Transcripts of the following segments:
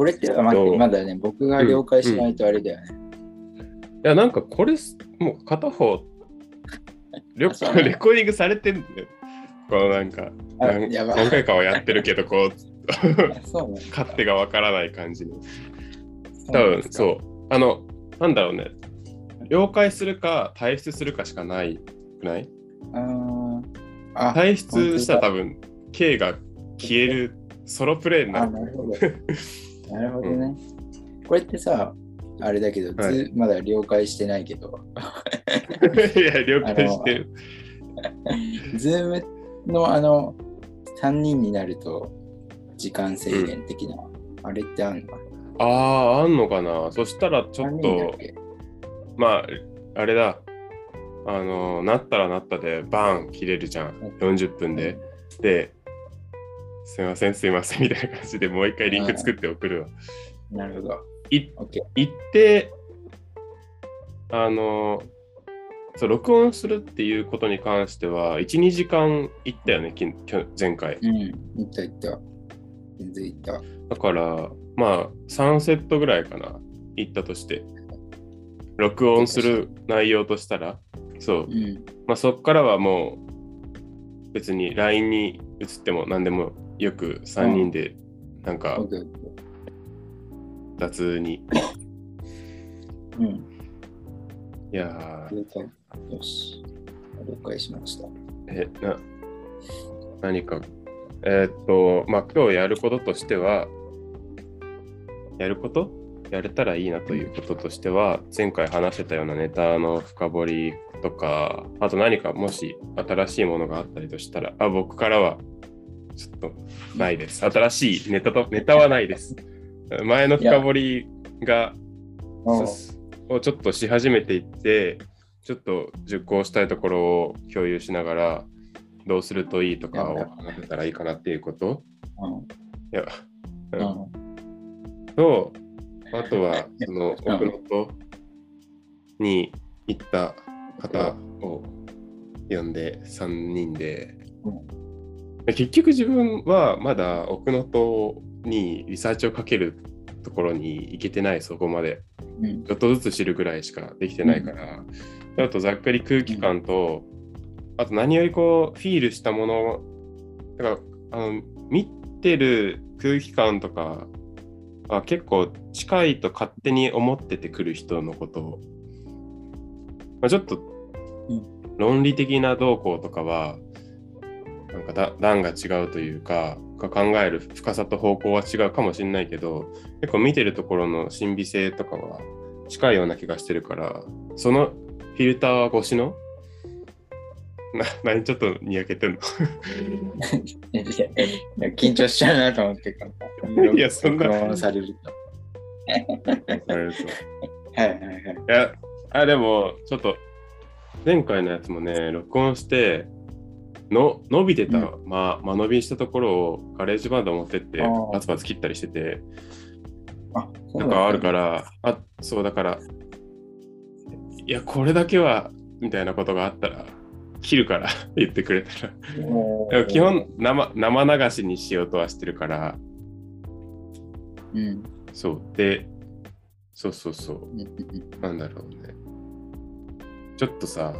これって、あ待ってまだね、僕が了解しないとあれだよね。いや、なんかこれ、もう片方、レコーディングされてんだよ。このなんか、何回かはやってるけど、こう。勝手がわからない感じの。多分そう。あの、なんだろうね。了解するか退出するかしかないくない？退出したら多分 K が消えるソロプレイになあ、る。なるほど。なるほどね。これってさ、あれだけど、はいずまだ了解してないけど、いや、了解してる。ズームのあの、3人になると、時間制限的な、あれってあるの？かなああ、あんのかな？そしたらちょっと、け？まあ、あれだ。あの、なったらなったで、バーン切れるじゃん。40分で。で、すいません、すいません、みたいな感じでもう一回リンク作って送るわ。なるほど。い。行って、あの、そう、録音するっていうことに関しては、1、2時間行ったよね、き前回。うん、いったいった。全然いった。だから、まあ、3セットぐらいかな、行ったとして。録音する内容としたら、そうう。ん。まあ、そこからはもう、別に LINE に移っても何でもよく3人で、なんか。雑に。うん。いやー。よし。了解しました。え、な、何か、えーっと、まあ、今日やることとしては、やること？やれたらいいなということとしては、前回話してたようなネタの深掘りとか、あと何かもし新しいものがあったりとしたら、あ、僕からはちょっとないです。新しいネタと、ネタはないです。前の深掘りが、あをちょっとし始めていって、ちょっと熟考したいところを共有しながら、どうするといいとかを話せたらいいかなっていうこと。うん。いや、と、あとは、その、うん。奥能登に行った方を呼んで、3人で、結局自分はまだ奥能登にリサーチをかけるところに行けてない、そこまで。うん。ちょっとずつ知るぐらいしかできてないから、あとざっくり空気感と、あと何よりこう、フィールしたもの、だから、あの、見てる空気感とか、あ結構近いと勝手に思っててくる人のこと。を、まあ、ちょっとうん。論理的な動向とかは、なんかだ段が違うというか、が考える深さと方向は違うかもしれないけど、結構見てるところの神秘性とかは近いような気がしてるから、そのフィルター越しの？な、何ちょっとにやけてんの？緊張しちゃうなと思って。いやそんな。されるとはいはいはい。いや、あ、でも、ちょっと、前回のやつもね、録音して、の伸びてた、うまあ、間延びしたところを GarageBand 持ってってバツバツ切ったりしてて、あ、そなんかあるから、あ、そうだから、いや、これだけは、みたいなことがあったら、切るから 言ってくれたら。ら。もでも基本生、生流しにしようとはしてるから、うん。そう。で、そうそうそう。なんだろうね。ちょっとさ、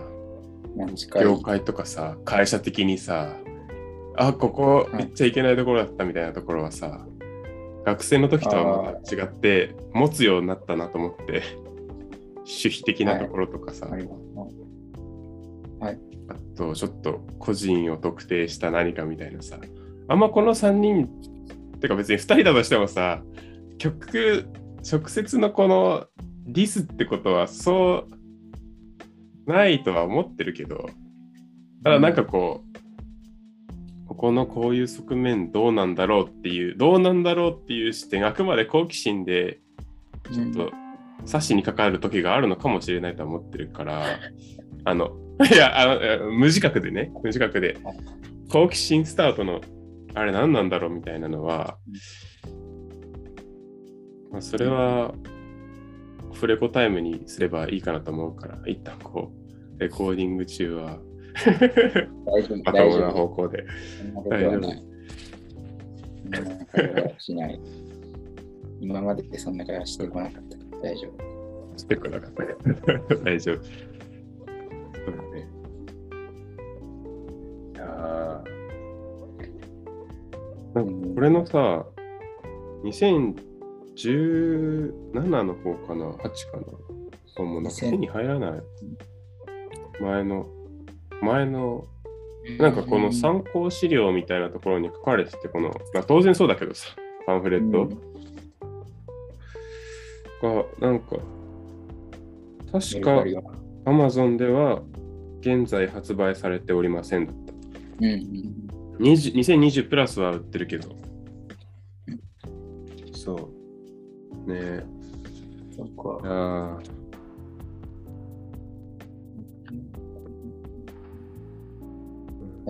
業界とかさ、会社的にさ、あ、ここめっちゃいけないところだったみたいなところはさ、学生の時とはまた違って、持つようになったなと思って、守秘的なところとかさ、ありますあとちょっと個人を特定した何かみたいなさ、あんまこの3人、てか別に2人だとしてもさ、曲、直接のこのディスってことはそうないとは思ってるけど、ただなんかこう、ここのこういう側面どうなんだろうっていう、どうなんだろうっていう視点、あくまで好奇心でちょっと差しにかかる時があるのかもしれないと思ってるから、あの、いや、あの無自覚でね、無自覚で、好奇心スタートの、あれ何なんだろうみたいなのは、まあ、それは、フレコタイムにすればいいかなと思うから、一旦こう、レコーディング中は、大丈夫、まともな大丈夫。方向で。そんなことはない。そんなことはしない。今まででそんな会話してこなかったから大丈夫。してこなかったね。大丈夫。そうだね。いやーなんかこれのさ、2017の方かな ?8 かな？そうもうなんか手に入らない。前の、前の、なんかこの参考資料みたいなところに書かれてて、この、まあ、当然そうだけどさ、パンフレットが、なんか、確か Amazon では現在発売されておりませんだった。うんうん20 2020プラスは売ってるけど。そう。ねえ。そっか。ああ。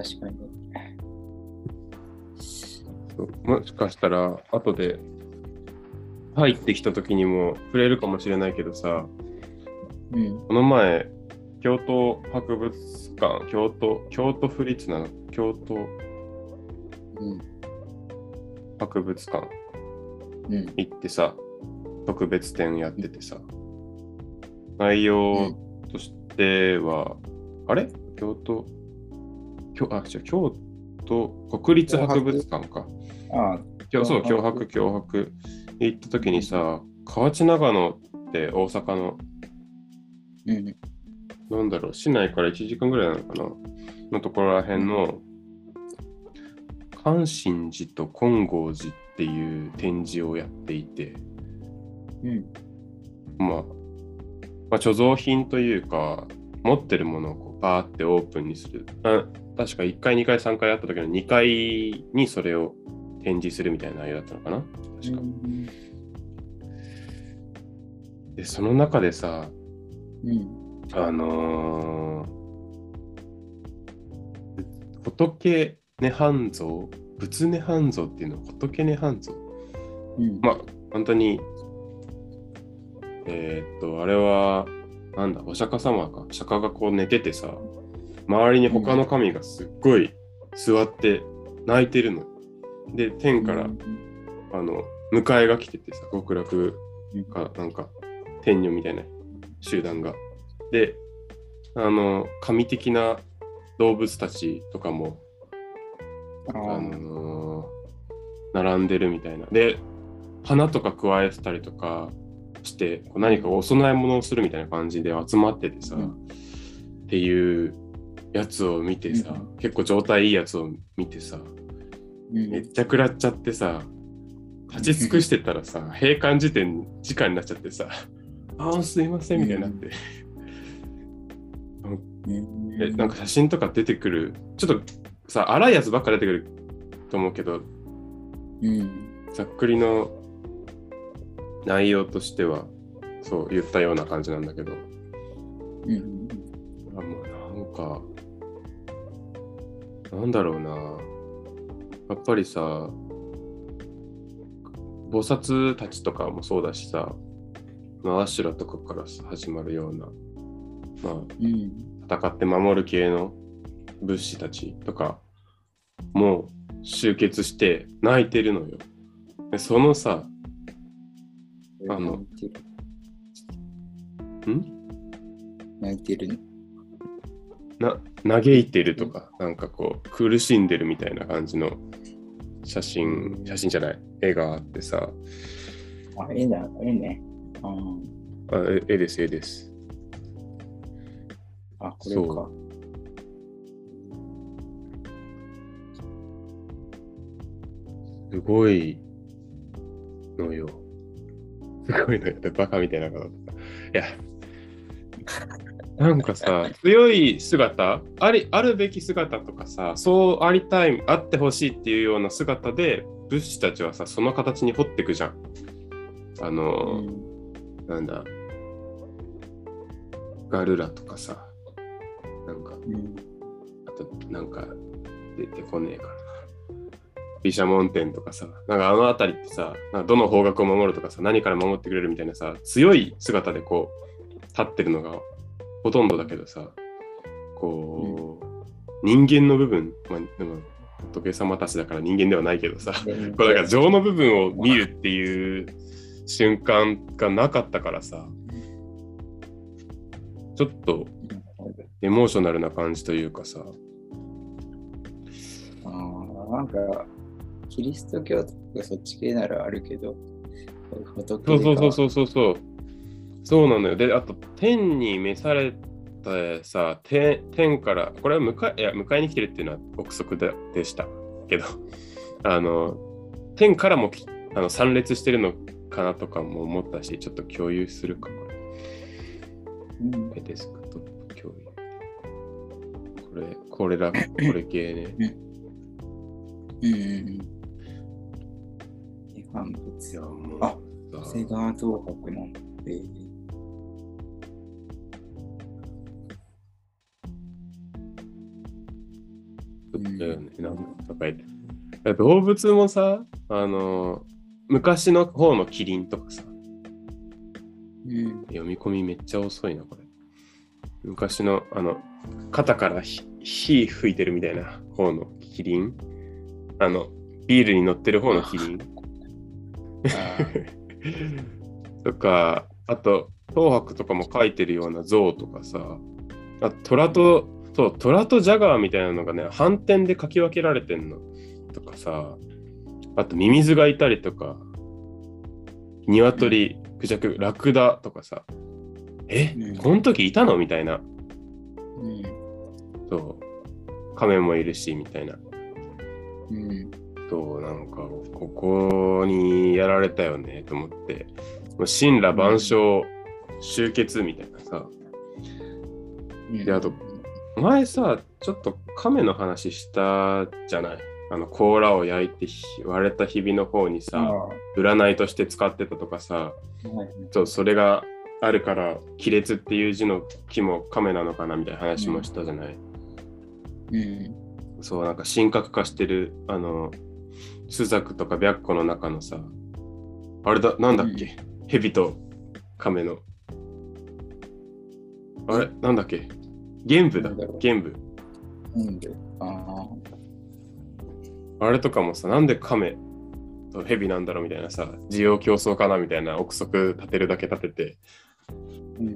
確かに。もしかしたら、後で入ってきた時にも触れるかもしれないけどさ、うん。この前、京都博物館、京都、京都府立なの、京都うん。博物館うん。行ってさ、特別展やっててさ、内容としては、あれ？京都、京あ、違う、京都国立博物館か。ああ、そう、脅脅迫、脅迫。行った時にさ、河内長野って大阪の、うん。なんだろう、市内から1時間ぐらいなのかな？のところらへんの、関心寺と金剛寺っていう展示をやっていて、うん。まあ、まあ、貯蔵品というか、持ってるものをこうバーってオープンにする。あ確か1回、2回、3回あった時の2回にそれを展示するみたいな内容だったのかな確か。で、その中でさ、うん。あのー、仏涅槃像、仏涅槃像っていうのは仏涅槃像。うん。まあ、本当に、えーっと、あれは、なんだ、お釈迦様か。釈迦がこう寝ててさ、周りに他の神がすっごい座って泣いてるの。で、天から、あの、迎えが来ててさ、極楽か、なんか、天女みたいな集団が。で、あの、神的な動物たちとかも、あのー並んでるみたいな。で、花とか加えてたりとかして、こう何かお供え物をするみたいな感じで集まっててさ、うんっていうやつを見てさ、うん結構状態いいやつを見てさ、うんめっちゃ食らっちゃってさ、立ち尽くしてたらさ、閉館時点時間になっちゃってさ、ああ、すいませんみたいになって。うんえなんか写真とか出てくる、ちょっとさ、荒いやつばっか出てくると思うけど、うん。ざっくりの内容としては、そう言ったような感じなんだけど、うん。あもうなんか、なんだろうな、やっぱりさ、菩薩たちとかもそうだしさ、まあ、アシュラとかから始まるような、まあ、うん。戦って守る系の物資たちとかも集結して泣いてるのよ。でそのさ、あの泣いてん？る。泣いてるの。な嘆いてるとか、なんかこう苦しんでるみたいな感じの写真、写真じゃない、絵があってさ、あ、絵だ、絵ね。ああ絵絵です、絵です。あ、あこれそか。すごいのよ。すごいのよ。バカみたいな顔。いや、なんかさ、強い姿あり、あるべき姿とかさ、そうありたい、あってほしいっていうような姿で、物資たちはさ、その形に掘っていくじゃん。あうの、ん。なんだ、ガルラとかさ、なんか、うん。あと、なんか、出てこねえかな。毘沙門天とかさ、なんかあの辺りってさ、なんかどの方角を守るとかさ、何から守ってくれるみたいなさ、強い姿でこう、立ってるのがほとんどだけどさ、こう、人間の部分、まあ、でも仏様たちだから人間ではないけどさ、これだから情の部分を見るっていう瞬間がなかったからさ、ちょっとエモーショナルな感じというかさ。ああ、なんか、キリスト教とかそっち系ならあるけど、そうそうそうそうそうそう。そうなのよ。で、あと、天に召されたさ、天天から、これは迎えいや迎えに来てるっていうのは憶測ででしたけど、あの、天からもあの参列してるのかなとかも思ったし、ちょっと共有するか、これ。うん、デスクトップ共有。これ、これだ、これ系ね。うんうんうん。反物よ。あ、長谷川東北の。えーだよね。なんか書いて動物もさ、あの、昔の方のキリンとかさ、うん、読み込みめっちゃ遅いな、これ。昔の、あの、肩から火吹いてるみたいな方のキリン。あの、ビールに乗ってる方のキリン。とか、あと、東博とかも書いてるような象とかさ、あ虎と、そう、虎とジャガーみたいなのがね、反転で書き分けられてんの。とかさ、あとミミズがいたりとか、鶏、クジャク、ラクダとかさ、え、うん、この時いたの？みたいな。うん、そう、仮面もいるし、みたいな。うん、そう、なんか、ここにやられたよね、と思って、もう神羅万象集結みたいなさ。で、あと、前さ、ちょっと亀の話したじゃない？あの甲羅を焼いて割れたひびの方にさ、占いとして使ってたとかさ、はい、そうそれがあるから亀裂っていう字の木も亀なのかなみたいな話もしたじゃない、うん、そうなんか神格化してるあの朱雀とか白虎の中のさあれだなんだっけ、うん、蛇と亀の。あれ？なんだっけ？玄武だ。玄武。玄武。あああれとかもさなんで亀と蛇なんだろうみたいなさ需要競争かなみたいな憶測立てるだけ立てて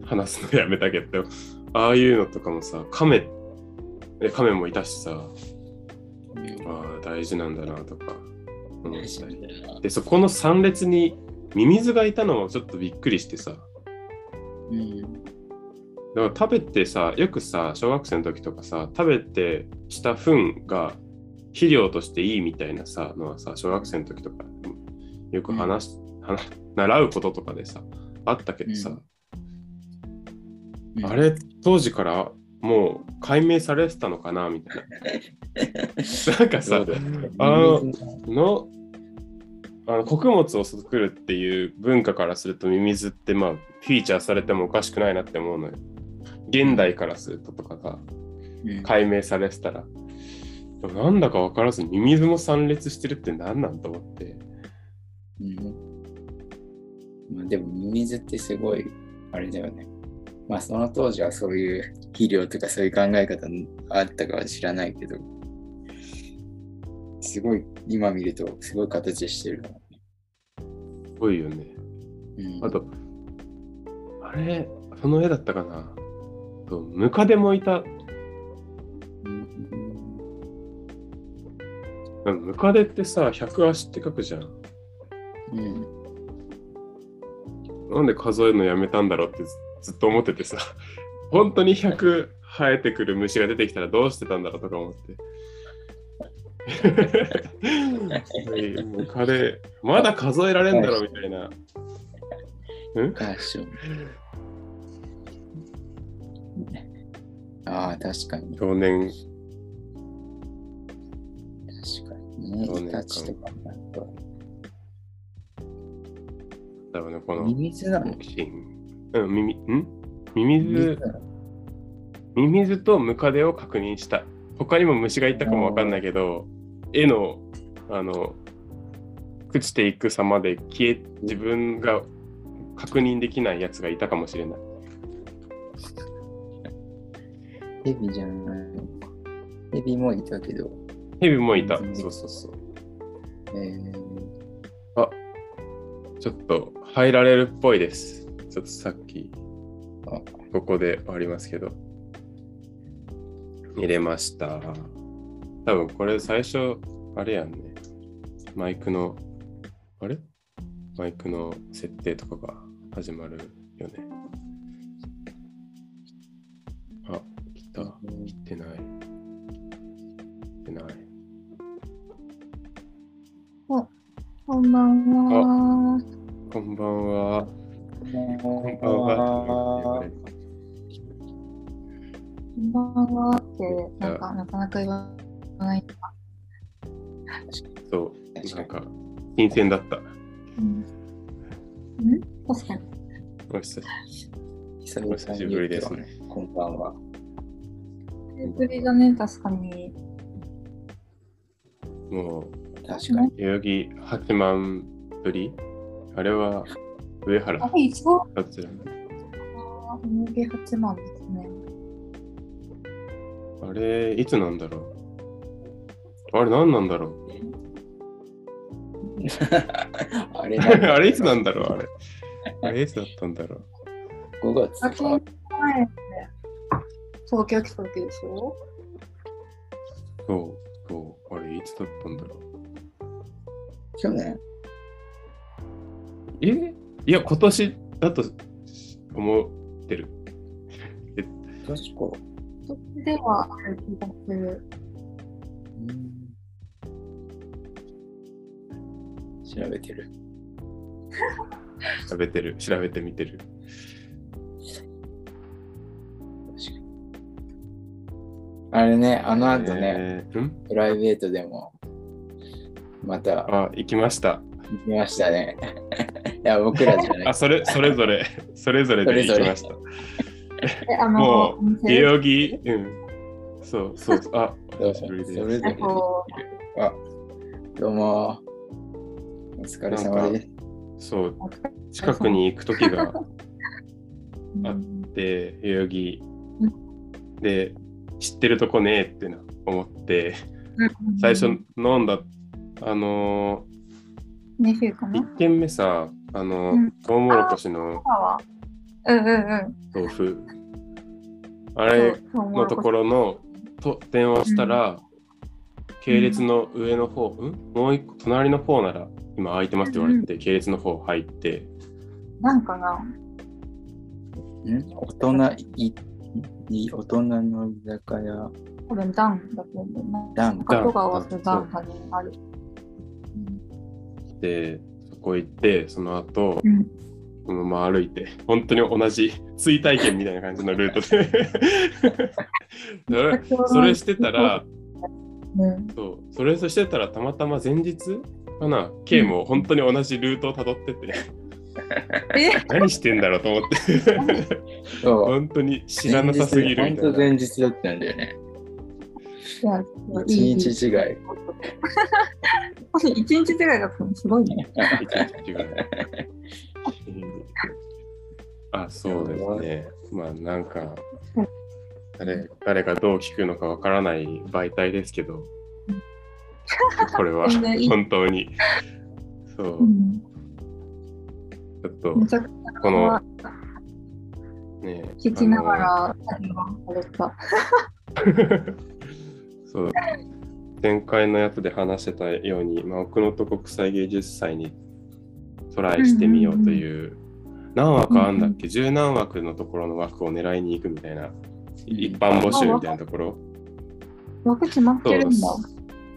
話すのやめたけど、ああいうのとかもさ、亀、亀もいたしさ、ああ、大事なんだなとか思ったり。で、そこの参列にミミズがいたのもちょっとびっくりしてさ。うん。だから食べてさ、よくさ、小学生の時とかさ、食べてした糞が肥料としていいみたいなさ、のはさ、小学生の時とかよく話、うん、習うこととかでさ、あったけどさ、あれ、当時からもう解明されてたのかなみたいな。なんかさ、あの、のあの穀物を作るっていう文化からするとミミズってまあフィーチャーされてもおかしくないなって思うのよ。現代からするととかが解明されてたら。でもなんだか分からずミミズも参列してるって何なんと思って。うんまあ、でもミミズってすごいあれだよね。まあその当時はそういう肥料とかそういう考え方あったかは知らないけど、すごい今見るとすごい形してるすごいよね。うん、あと、あれ、その絵だったかな。とムカデもいた。うん、ムカデってさ、100足って書くじゃん。うん。なんで数えるのやめたんだろうってずっと思っててさ、本当に100生えてくる虫が出てきたらどうしてたんだろうとか思って。もう彼、まだ数えられんだろうみたいな。うん？ああ、確かに。少年。確かにね。日立とかもなんか。だろうね、この。ミミズなの？うん、ミミ、ん？ミミズ、ミミズとムカデを確認した。他にも虫がいたかもわかんないけど、絵の、あの、朽ちていく様で消え、自分が確認できないやつがいたかもしれない。ヘビじゃない。ヘビもいたけど。ヘビもいた。そうそうそう。えー、あ、ちょっと入られるっぽいです。ちょっとさっき、あここで終わりますけど。入れました。多分これ最初、あれやんね。マイクの、あれ？マイクの設定とかが始まるよね。来てない。来てない。こんばんは。こんばんは。ここんばんは。こんばんはって、なんか、なかなか言わない。そう、なんか、新鮮だった。うん。ん？確かに。お久し久々にお久しぶりですねこんばんは。ぶりだね、確かに。もう、確かに。代々木8万ぶり？あれは、上原あれ、一応、どちら入毛8万ですね。あれ、いつなんだろう？あれ、何なんだろう？あれ あれ、いつなんだろう？あれ。あれ、いつだったんだろう ?5 月東京来た時でしょ？そう、そう、あれ、いつだったんだろう去年え？いや、今年だと思ってる。確か。それではある気がする。調べてる。調べてる、調べてみてる。あれね、あの後ね、えーん？プライベートでも、またあ、行きました。行きましたね。いや、僕らじゃないあ、。それ、それぞれ、それぞれで行きました。え、あの、もう、代々木、うん。そうそうそう。あ、そう久しぶりです。それぞれあ、どうも。お疲れ様です。そう、近くに行く時があうんで、代々木で、知ってるとこねえってな思って、最初飲んだ、あのネフューかー、な1軒目さ、あのうん、トウモロコシのうんうんうん。豆腐、あれのところのと電話したら、系列の上の方、ん？もう一個、隣の方なら今空いてますって言われて、系列の方入って、なんかな、ん大人い、い大人の居酒屋、多分ダンだと思うな。ダン中戸川とダンがね、ある。で、そこ行って、その後、うん。そのまま歩いて、本当に同じ追体験みたいな感じのルートでそれ。それしてたら、うん。そう、それしてたらたまたま前日かな、K も本当に同じルートをたどってて、え 何してんだろうと思って。本当に知らなさすぎるみ本当たいな。前日だったんだよね。一日違い。一日違いだったのすごいね。一日違うあ、そうですね。まあなんかうん、誰誰がどう聞くのかわからない媒体ですけど、これは 本当に、そうう、ん。ちょっとこのゃね、聞きながら。そう前回のやつで話してたように、まあ、奥能登国際芸術祭にトライしてみようという、何枠あんだっけ、十何枠のところの枠を狙いに行くみたいな、一般募集みたいなところ。枠決まってるんだ。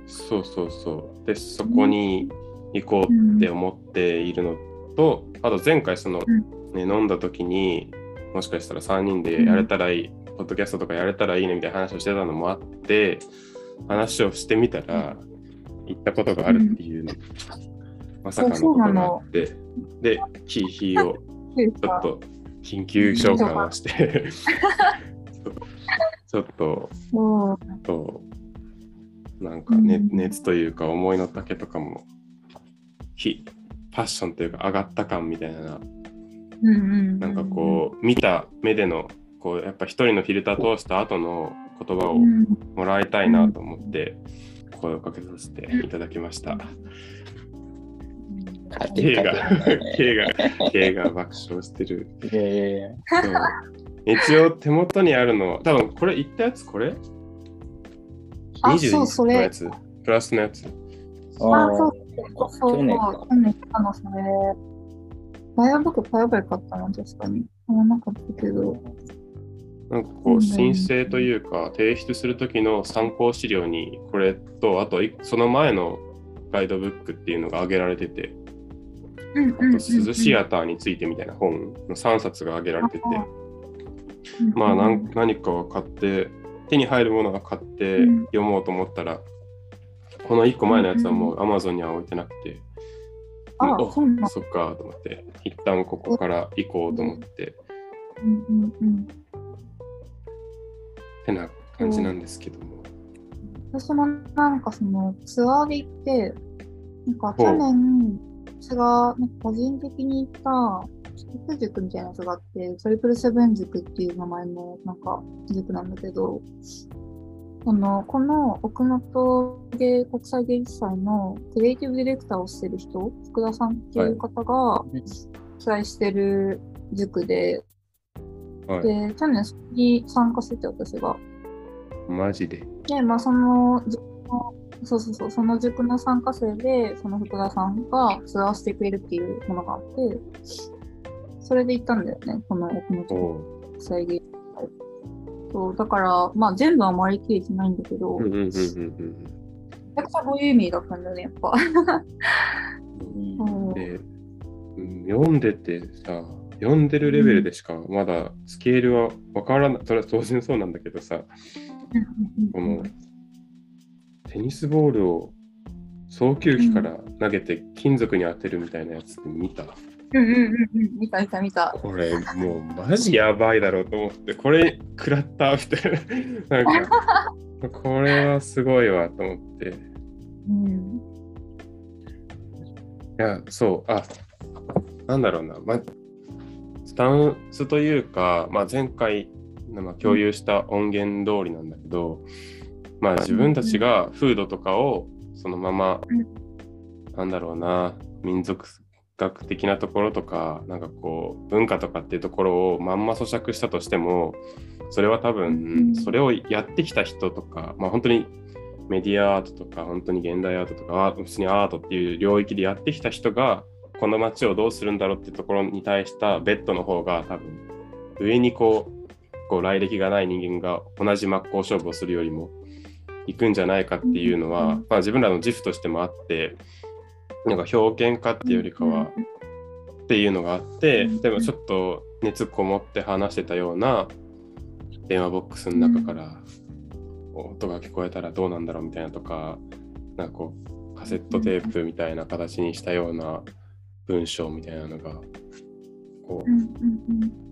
そうそうそう。で、そこに行こうって思っているのと、あと前回その、ね、飲んだ時にもしかしたら3人でやれたらいい、ポッドキャストとかやれたらいいねみたいな話をしてたのもあって、話をしてみたら、行ったことがあるっていう、まさかのことがあって、で、ヒーヒーをちょっと緊急召喚をして、ちょっと、もう、そうなんか、ねうん。熱というか思いの丈とかもひパッションというか上がった感みたいなうんうん。なんかこう見た目でのこうやっぱ一人のフィルター通した後の言葉をうん、もらいたいなと思って声をかけさせていただきました。勝 K が勝、K が、K が爆笑してる。いやいやいやそう一応手元にあるのは、多分これ言ったやつこれ？あ ?20 そうそれのやつプラスのやつ。あ、そうそうそう。去年か去年来たの、それ。前は僕、パイバイ買ったの、確かに。買わなかったけど。なんかこう申請というか提出する時の参考資料にこれとあとその前のガイドブックっていうのが挙げられててあと鈴シアターについてみたいな本の3冊が挙げられててまあ何かを買って手に入るものが買って読もうと思ったらこの1個前のやつはもう Amazon には置いてなくて。あおそうなんだ。そっかと思って。一旦ここから行こうと思って。うんうんうん。てな感じなんですけども。私もなんかそのツアーで行って、なんか去年、私が個人的に行った、宿塾みたいなやつがあって、トリプルセブン塾っていう名前のなんか塾なんだけど、このこの奥能登芸国際芸術祭のクリエイティブディレクターをしてる人、福田さんっていう方がい主催してる塾で、はいで、去年そこに参加してて私が。マジで？で、まあ、その塾の、そうそうそう、その塾の参加生で、その福田さんがツアーしてくれるっていうものがあって、それで行ったんだよね、この奥のおう国際芸術祭。そう、だから、まあ、全部は回りきれてないんだけど、めうんうんうんうんうん。ちゃくちゃボリューミーだったんだよね、やっぱ。で、うん。読んでてさ、読んでるレベルでしかまだスケールはわからない、それは当然そうなんだけどさ、このテニスボールを送球機から投げて金属に当てるみたいなやつって見た、うんうんうんうん、見た見た見た。これもうマジやばいだろうと思って、これ食らったみたいな。なんか、これはすごいわと思って。うん。いや、そう、あ、なんだろうな、まあ、スタンスというか、まあ、前回、まあ、共有した音源通りなんだけど、まあ、自分たちが風土とかをそのまま、うんなんだろうな、民族学的なところとか、なんかこう、文化とかっていうところをまんま咀嚼したとしても、それは多う分、ん。それをやってきた人とか、まあ、本当にメディアアートとか、本当に現代アートとか、あ普通にアートっていう領域でやってきた人が、この街をどうするんだろうっていうところに対したベッドの方が多分、上にこう、こう来歴がない人間が同じ真っ向勝負をするよりも行くんじゃないかっていうのは、うん。まあ、自分らの自負としてもあって、なんか表現家っていうよりかは、っていうのがあって、うんでもちょっと熱こもって話してたような電話ボックスの中から音が聞こえたらどうなんだろうみたいなとか、なんかこうカセットテープみたいな形にしたような文章みたいなのがこううんうん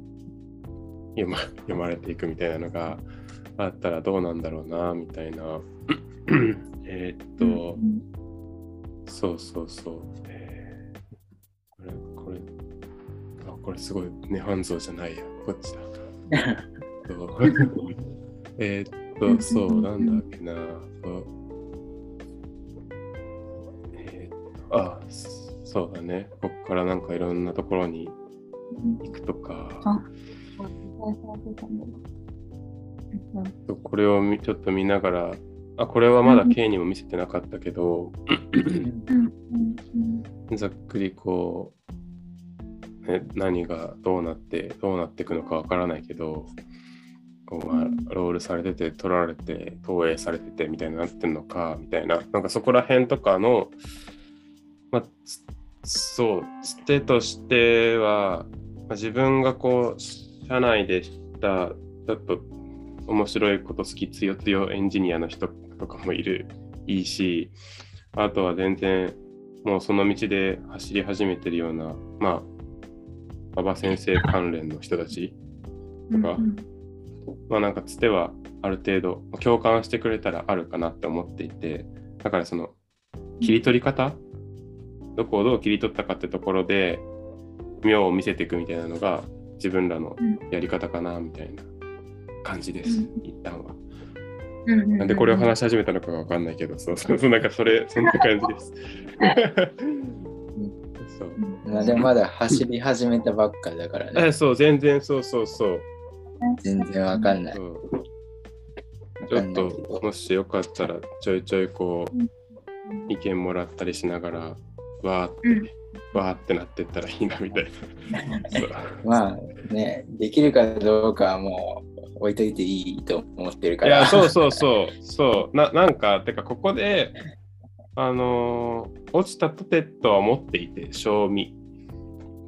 読ま読まれていくみたいなのがあったらどうなんだろうなみたいな。えーっうんと、そうそうそう。えーこれ、これ、あ、これすごい、涅槃像じゃないや。こっちだ。えーっと、そう、なんだっけな。えーっと、あ、そそうだね。こっからなんかいろんなところにうん行くとか、あうんこれをみちょっと見ながら、あ、これはまだ K にも見せてなかったけど、ざっくりこう、ね、何がどうなってどうなっていくのかわからないけどこう、まあ、ロールされてて取られて投影されててみたいになってんのかみたいな。なんかそこら辺とかの、まあ、つそうつてとしては、まあ、自分がこう社内でしたちょっと面白いこと好きつよつよエンジニアの人とかもいるいいしあとは全然もうその道で走り始めてるような、まあ、馬場先生関連の人たちとか、うんまあなんかつてはある程度共感してくれたらあるかなって思っていて、だからその切り取り方、どこをどう切り取ったかってところで、妙を見せていくみたいなのが自分らのやり方かなみたいな感じです、うん。一旦は。なんでこれを話し始めたのかわかんないけど、そうそうそう、なんかそれ、そんな感じです。そうまあでもまだ走り始めたばっかだからね。えそう、全然そうそうそう。全然わかんない。そうわちょっと、もしよかったら、ちょいちょいこう、意見もらったりしながら、わーって、うんわーってなってったらいいなみたいな。まあね、できるかどうかはもう置いといていいと思ってるから。いや、そうそうそう、そう、ななんか、てか、ここで、あのー落ちたとてとは思っていて、賞味。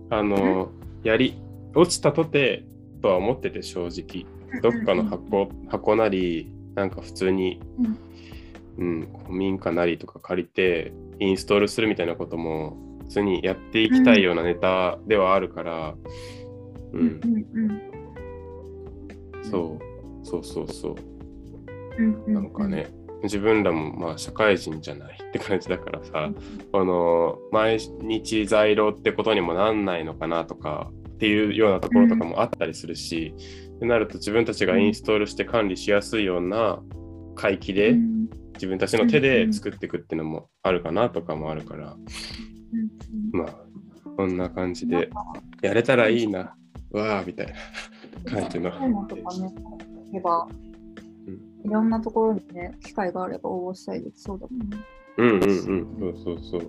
あのーやり、落ちたとてとは思ってて、正直。どっかの箱箱なり、なんか普通に、うん、古民家なりとか借りて、インストールするみたいなことも、普通にやっていきたいようなネタではあるから、う、うんんうん。そう、そうそうそう。うんうんなんかね、自分らもまあ社会人じゃないって感じだからさ、この毎日在労ってことにもなんないのかなとかっていうようなところとかもあったりするし、ってなると自分たちがインストールして管理しやすいような回帰でうん。自分たちの手で作っていくっていうのもあるかなとかもあるから、うんまあこんな感じでやれたらいいな、わーみたいな感じの。いうのとかね、例えば、いろんなところにね、機会があれば応募したりできそうだもんね。うんうんうん、そうそうそう。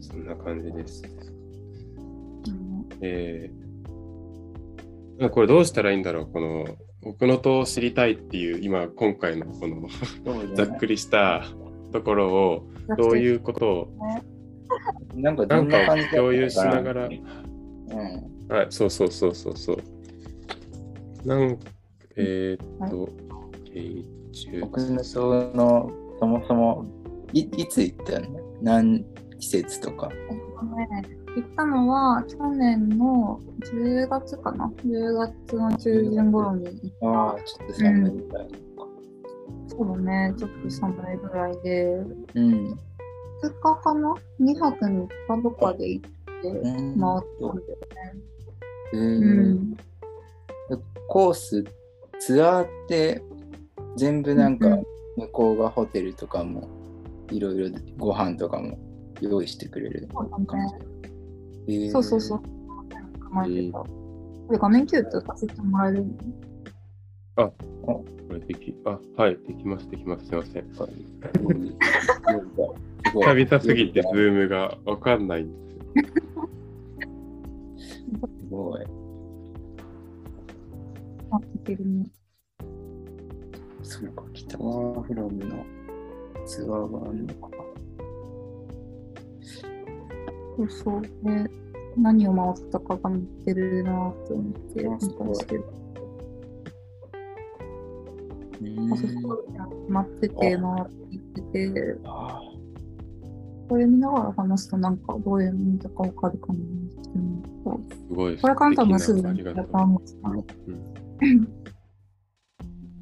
そんな感じです。うんえー、これどうしたらいいんだろう？この僕のと知りたいっていう今今回のこのざっくりしたところをどういうことをなんかどなんか共有しながら、うん。はい、そうそうそうそうそう。なんえー、っと、えー、僕のその、そもそも、いいつ行ったの？何季節とか。行ったのは去年の10月かな ?10 月の中旬頃に行った。ああ、ちょっと寒いみたいな。そうだね、ちょっと寒いぐらいで、うん。2日かな ?2 泊3日とかで行って回ったんだよね。う。うんん。コース、ツアーって全部なんかうん向こうがホテルとかもいろいろご飯とかも用意してくれるそうだ感ね。じ。そうそうそう。考えてた。これ画面共有とかせてもらえるこれでき、あ、はい、できます、できます、すいません。久々すぎて、ズームがわかんないんですよ。すごい。あ、いけるね。そうか、北ワーフラムのツアーがあるのか。そうそう。で、何を回ったかが載ってるなと思って、見たりしてる。うんあそこが待っててなって言って。て、あこれ見ながら話すとなんかどういうのだかわかるかなって思った。すごい。これから多分すぐ素にやったんですうん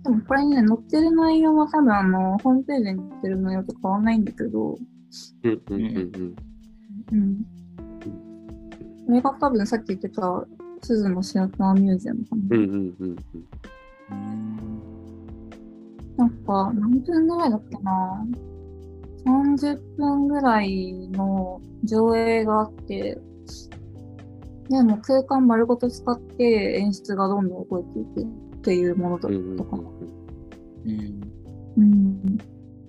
でもこれね、載ってる内容は多分あの、ホームページに載ってる内容と変わんないんだけど、うん。うん。うん。うん。これが多分さっき言ってた、鈴のシアターミュージアムかな。うん。うん。うん。うん。うんなんか、何分ぐらいだったな ?30 分ぐらいの上映があって、でも空間丸ごと使って演出がどんどん動いていくっていうものだったかな。うん。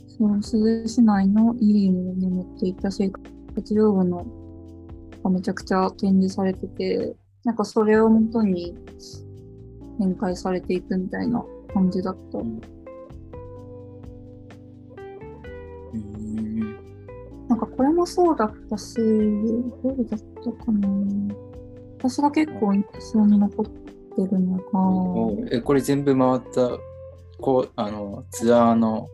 そう、珠洲市内のイリーに眠っていた生活用具のがめちゃくちゃ展示されてて、なんかそれを元に展開されていくみたいな感じだった。なんかこれもそうだったし、どうだったかな。私が結構印象に残ってるのが、え、これ全部回った、こう、あの、ツアーの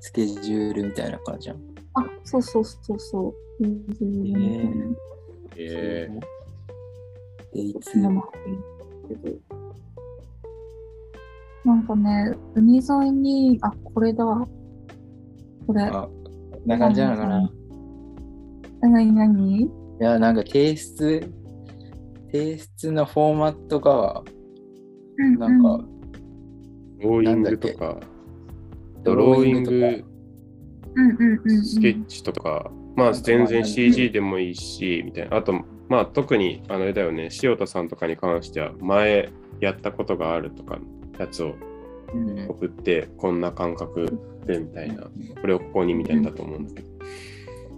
スケジュールみたいな感じじゃん。あ、そうそうそうそう。うんえで、いつ、今もなんかね、海沿いに、あ、これだ。これ。あ、こんな感じなのかな。え、なになに？いや、なんか提出、提出のフォーマットが、なんか、ー、ローイングとか、ドローイング、うんうんうん、うん。スケッチとか、まあ全然 CG でもいいし、みたいな。あと、まあ特にあれだよね、塩田さんとかに関しては、前やったことがあるとかのやつをうん。送って、こんな感覚でみたいな、これをここにみたいなんだと思うんだけど、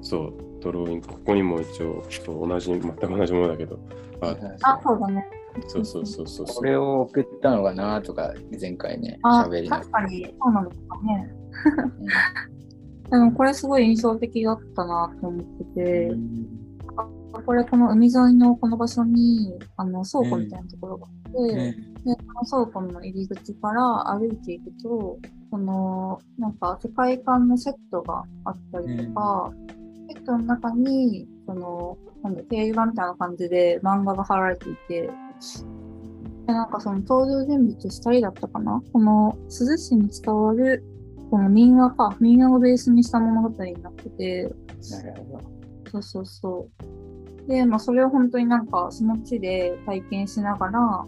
そう、ドローイング、ここにも一応、同じ、全く同じものだけど、ああ、そうだね。そうそうそうそうそう。これを送ったのかなとか、前回ね、あ、喋りなが確かにそうなのかね。ら。でもこれすごい印象的だったなと思ってて、うんこれこの海沿いのこの場所にあの倉庫みたいなところがあって、うんでこの倉庫の入り口から歩いていくと、このなんか世界観のセットがあったりとか、セットの中にそのなんだ掲示板みたいな感じで漫画が貼られていて、でなんかその登場人物2人だったかな？この珠洲市に伝わるこの民話か、民話をベースにした物語になってて。そうそうそう。で、まあ、それを本当になんか、その地で体験しながら、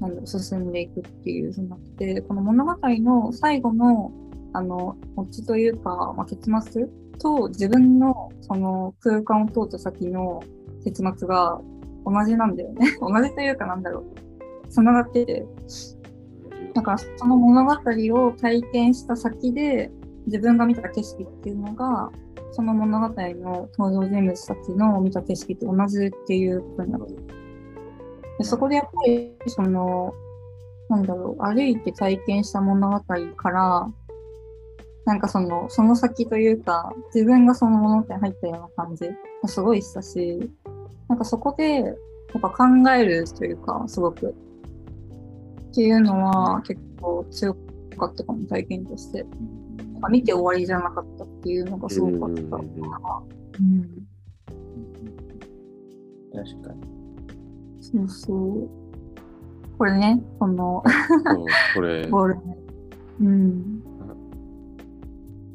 なんだ進んでいくっていうふうになって、この物語の最後の、あの、オチというか、まあ、結末と自分のその空間を通った先の結末が同じなんだよね。同じというかなんだろう。繋がってて。だからその物語を体験した先で自分が見た景色っていうのがその物語の登場人物たちの見た景色と同じっていうことになる。そこでやっぱりそのなんだろう歩いて体験した物語からなんかそのその先というか自分がその物語に入ったような感じがすごいしたしなんかそこでやっぱ考えるというかすごくっていうのは結構強かったかも体験として。見て終わりじゃなかったっていうのがすごかった。うんうん確かに。そうそう。これね、このこれ、ボールね。うん。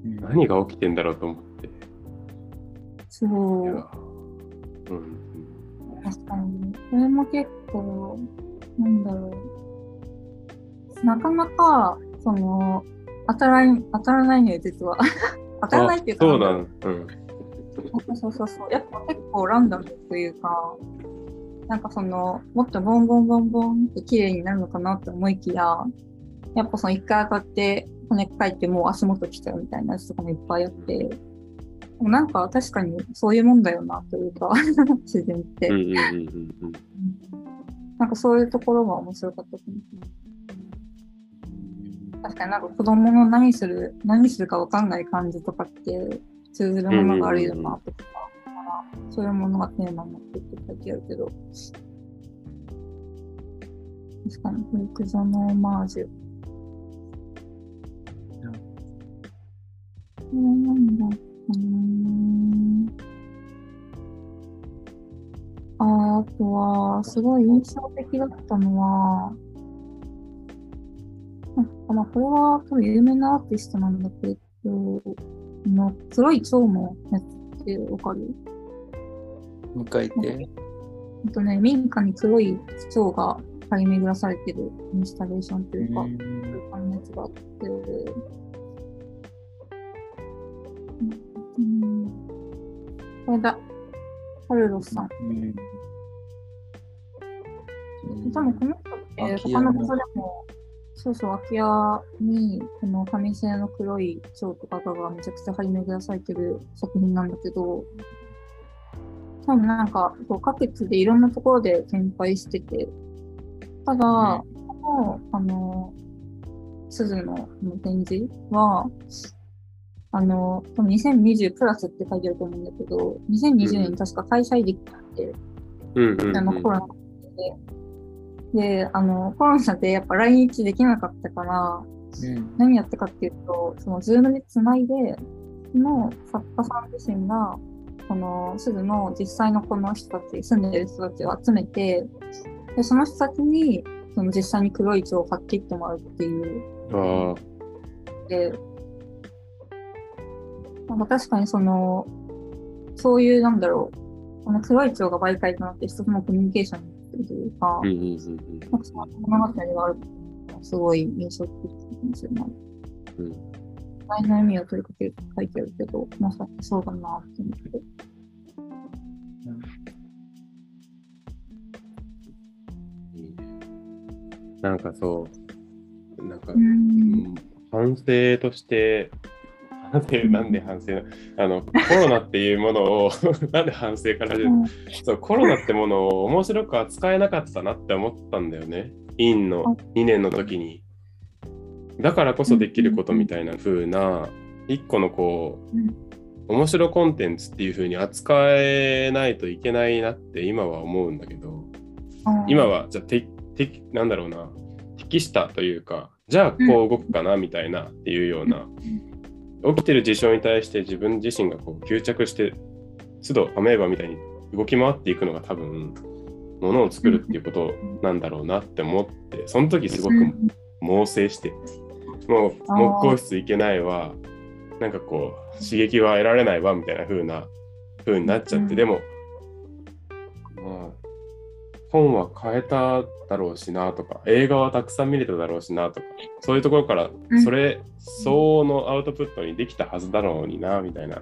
うん何が起きてんだろうと思って。そう。うん、確かに。これも結構、なんだろう。なかなか、その、当たらん当たらないのよ、実は。当たらないっていうか、あそうななんうん。そうそうそう。やっぱ結構ランダムというか、なんかその、もっとボンボンボンボンって綺麗になるのかなって思いきや、やっぱその一回当たって骨返ってもう足元来ちゃうみたいなやつとかもいっぱいあって、なんか確かにそういうもんだよなというか、自然って。うんうんうんうんうん。なんかそういうところが面白かった。確かになんか子供の何する、何するかわかんない感じとかって通ずるものがあるよなとか、そういうものがテーマになってって書いてあるけど、確かに保育所のオマージュ。これなん。だああとは、すごい印象的だったのは、なんかまあ、これは多分有名なアーティストなんだけど、あの黒い蝶のやつってわかる。もう一回言って。ほんとね、民家に黒い蝶が張り巡らされてるインスタレーションというか、空間のやつがあって、うん、これだ、カルロスさん。うん。多分この人って他の場所でも、そうそう、空き家にこの紙製の黒い蝶とかがめちゃくちゃ張り巡らされてる作品なんだけど、多分なんかこう各地でいろんなところで展開してて、ただ、この、あの、鈴の展示は、あの、多分2020プラスって書いてあると思うんだけど、2020年に確か開催できなくて、うんあのコロナで、で、あの、コロナでやっぱ来日できなかったから、うん。何やったかっていうと、そのズームでつないで、その作家さん自身が、その、すぐの実際のこの人たち、住んでる人たちを集めて、で、その人たちに、その実際に黒い蝶を買っていってもらうっていう。あで、なんか確かにその、そういうなんだろう、この黒い蝶が媒介となって一つのコミュニケーションになってるというか、んうんうんなんかその物語があるすごい印象的なんですよね。うん。前の意味を問いかけると書いてあるけど、まさにそうだなって思って。なんかそう、なんか、ううんん反省として、反省、なんで反省？なあの、コロナっていうものを、なんで反省から出る？そう、コロナってものを面白く扱えなかったなって思ったんだよね。院の2年の時に。だからこそできることみたいな風な、一個のこう、うん。面白コンテンツっていう風に扱えないといけないなって今は思うんだけど、今はじゃあててなんだろうな。適したというかじゃあこう動くかなみたいなっていうような、起きてる事象に対して自分自身がこう吸着して都度アメーバみたいに動き回っていくのが多分ものを作るっていうことなんだろうなって思ってその時すごく猛省してもう木工室行けないわなんかこう刺激は得られないわみたいな風な風になっちゃって、うんでもまあ本は変えただろうしなとか映画はたくさん見れただろうしなとかそういうところからうん。それ相応のアウトプットにできたはずだろうになみたいな。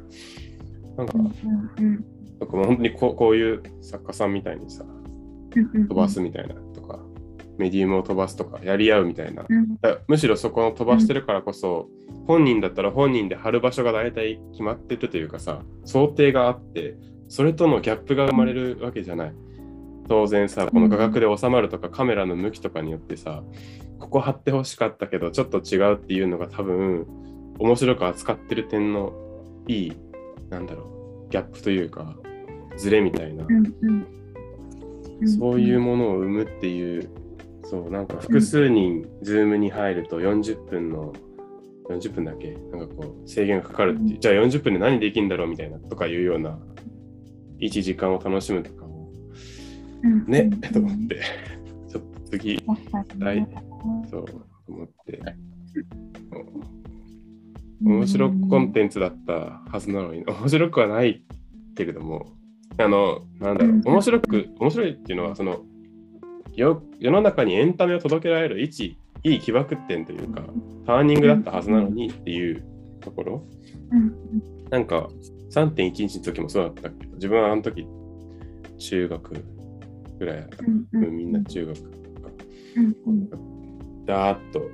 なんかうんうんなんかもう本当にこうこういう作家さんみたいにさうん飛ばすみたいなとかメディウムを飛ばすとかやり合うみたいな。むしろそこの飛ばしてるからこそ、本人だったら本人で貼る場所が大体決まってるというかさ想定があってそれとのギャップが生まれるわけじゃない当然さこの画角で収まるとかカメラの向きとかによってさここ貼ってほしかったけどちょっと違うっていうのが多分面白く扱ってる点のいいなんだろうギャップというかズレみたいな、うんうん。うんそういうものを生むっていう、そう、なんか複数人、ズームに入ると40分の、40分だけ、なんかこう、制限がかかるっていう、じゃあ40分で何できるんだろうみたいな、とかいうような、1時間を楽しむとかね、うん。と思って、ちょっと次、来ね。そう、思って、面白コンテンツだったはずなのに、面白くはないけれども、あの、なんだろう、面白く、面白いっていうのは、その、よ世の中にエンタメを届けられる一、いい起爆点というか、ターニングだったはずなのにっていうところ、うん。なんか、3.11の時もそうだったけど、自分はあの時、中学ぐらいうんうんみんな中学うんうん。だーっと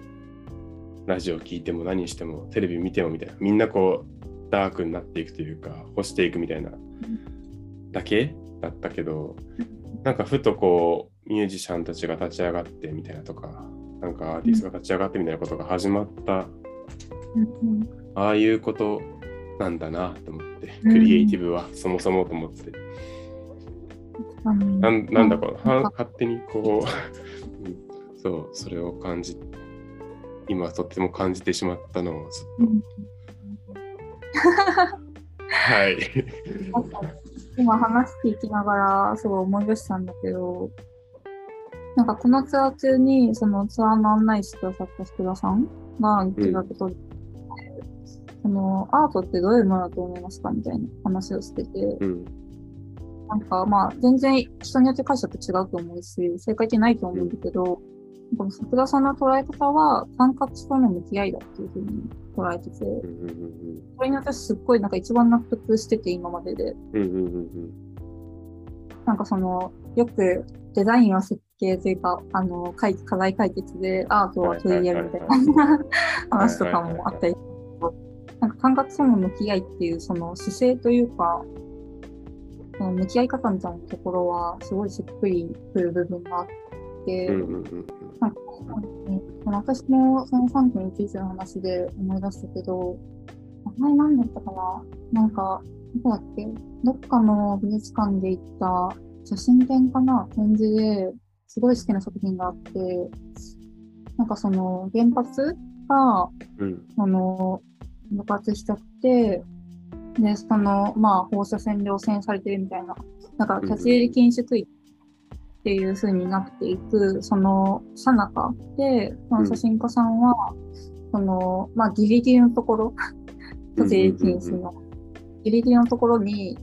ラジオ聞いても何してもテレビ見てもみたいな。みんなこうダークになっていくというか干していくみたいな。だけ？だったけどなんかふとこうミュージシャンたちが立ち上がってみたいなとかなんかアーティストが立ち上がってみたいなことが始まった。ああいうことなんだなと思って。うん。クリエイティブはそもそもと思ってなんなんだこうは勝手にこう、うん。そうそれを感じ今とっても感じてしまったのをずっと。うん。はい。今話聞きながらすごい思い出したんだけど、なんかこのツアー中にそのツアーの案内してくださった福田さんが言ってたことで、そのアートってどういうものだと思いますか？みたいな話をしてて、うん。なんかまあ全然人によって解釈違うと思うし、正解ってないと思うんだけど、この福田さんの捉え方は感覚との向き合いだっていうふうに捉えてて、うんうんそれに私すっごいなんか一番納得してて今までで、うんうんうんうん。なんかその、よくデザインは設計というか、あの、解課題解決でアートは取り入れるみたいな話とかもあったりなんか感覚との向き合いっていうその姿勢というか、その向き合い方みたいなところはすごいしっくりくる部分があって、うんうんうんなんかね。私もその3.11の話で思い出したけど、名前何だったかな？なんか、どこだっけ？どっかの美術館で行った写真展かな？展示ですごい好きな作品があって、なんかその原発が、うん。その、爆発しちゃって、で、その、まあ、放射線量線されてるみたいな、なんか、立ち入り禁止区域っていう風になっていく、その、さなかで、その写真家さんは、その、まあ、ギリギリのところ、立ち入り禁止の、ギリギリのところに、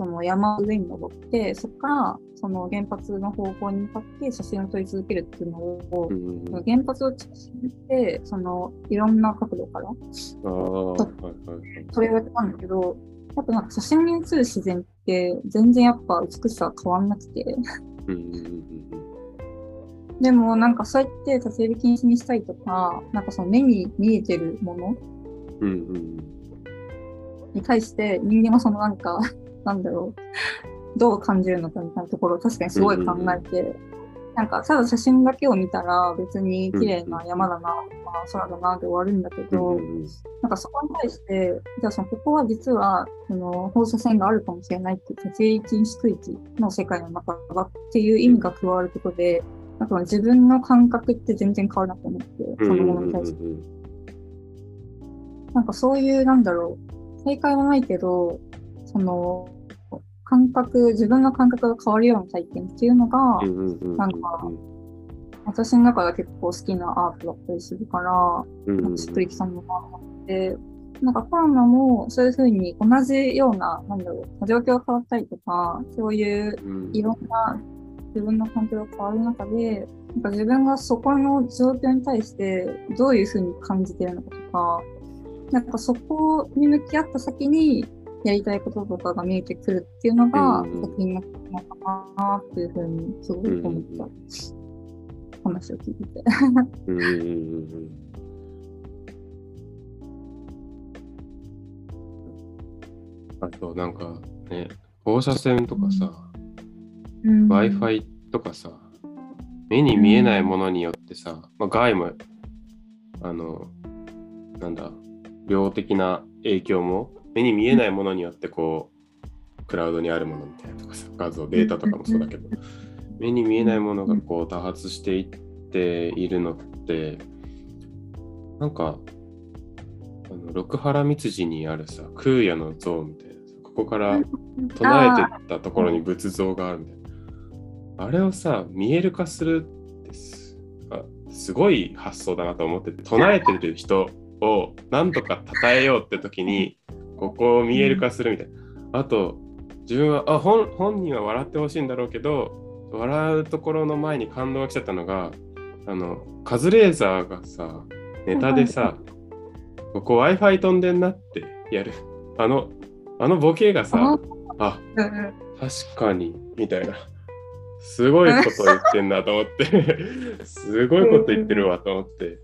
その山の上に登って、そこから、その原発の方向に向かって写真を撮り続けるっていうのを、うん原発を中心にして、そのいろんな角度からああ、はいはいはい。それをやってたんだけど、やっぱなんか写真に写る自然って全然やっぱ美しさは変わんなくて、うんでもなんかそうやって立ち入り禁止にしたりとか、なんかその目に見えてるものに対して人間はそのなんか、なんだろう、どう感じるのかみたいなところを確かにすごい考えて、なんかただ写真だけを見たら別に綺麗な山だな、まあ空だなで終わるんだけうんど、うんうん。なんかそこに対して、じゃあそのここは実はその放射線があるかもしれないっていう立ち入り禁止区域の世界の中だっていう意味が加わることで、なんか自分の感覚って全然変わるなと思って、そのものに対して。うんなんかそういう、なんだろう、正解はないけど、その、感覚、自分の感覚が変わるような体験っていうのが、なんか私の中では結構好きなアートだったりするから、うんしっくりきたのがあって、なんかコロナもそういうふうに同じような、なんだろう、状況が変わったりとか、そういううん。いろんな自分の環境が変わる中で、なんか自分がそこの状況に対してどういうふうに感じてるのかとか、なんかそこに向き合った先にやりたいこととかが見えてくるっていうのが作品になったのかなっていうふうにすごい思った、話を聞いてて。うん。うんうんうんあとなんかね、放射線とかさ、うん。Wi-Fi とかさ、目に見えないものによってさ、まあ、害も、あの、なんだ、量的な影響も、目に見えないものによってこう、クラウドにあるものみたいなとか、画像、データとかもそうだけど、目に見えないものがこう多発していっているのって、なんか、あの六原蜜寺にあるさ、空也の像みたいな、ここから唱えてたところに仏像があるみたいな。あれをさ、見える化するってすあすごい発想だなと思ってて、唱えてる人をなんとか称えようって時に、ここを見える化するみたいな。あと、自分はあ本本人は笑ってほしいんだろうけど、笑うところの前に感動が来ちゃったのが、あの、カズレーザーがさ、ネタでさ、ここ Wi-Fi 飛んでんなってやる。あの、あのボケがさ、あ、う確かに、みたいな。すごいこと言ってんなと思って、すごいこと言ってるわと思って、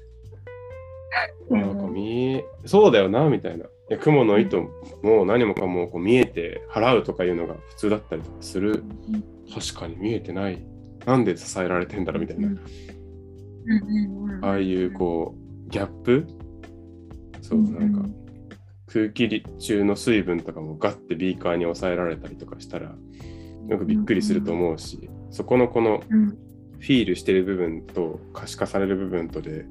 うんなんか見え、そうだよな、みたいな。いや雲の糸も何もかもこう見えて払うとかいうのが普通だったりとかする。確かに見えてない。なんで支えられてんだろうみたいな。うんうんうんああいうこう、ギャップ？そう、なんか空気中の水分とかもガッてビーカーに抑えられたりとかしたら、よくびっくりすると思うし、そこのこのうんフィールしてる部分と可視化される部分とで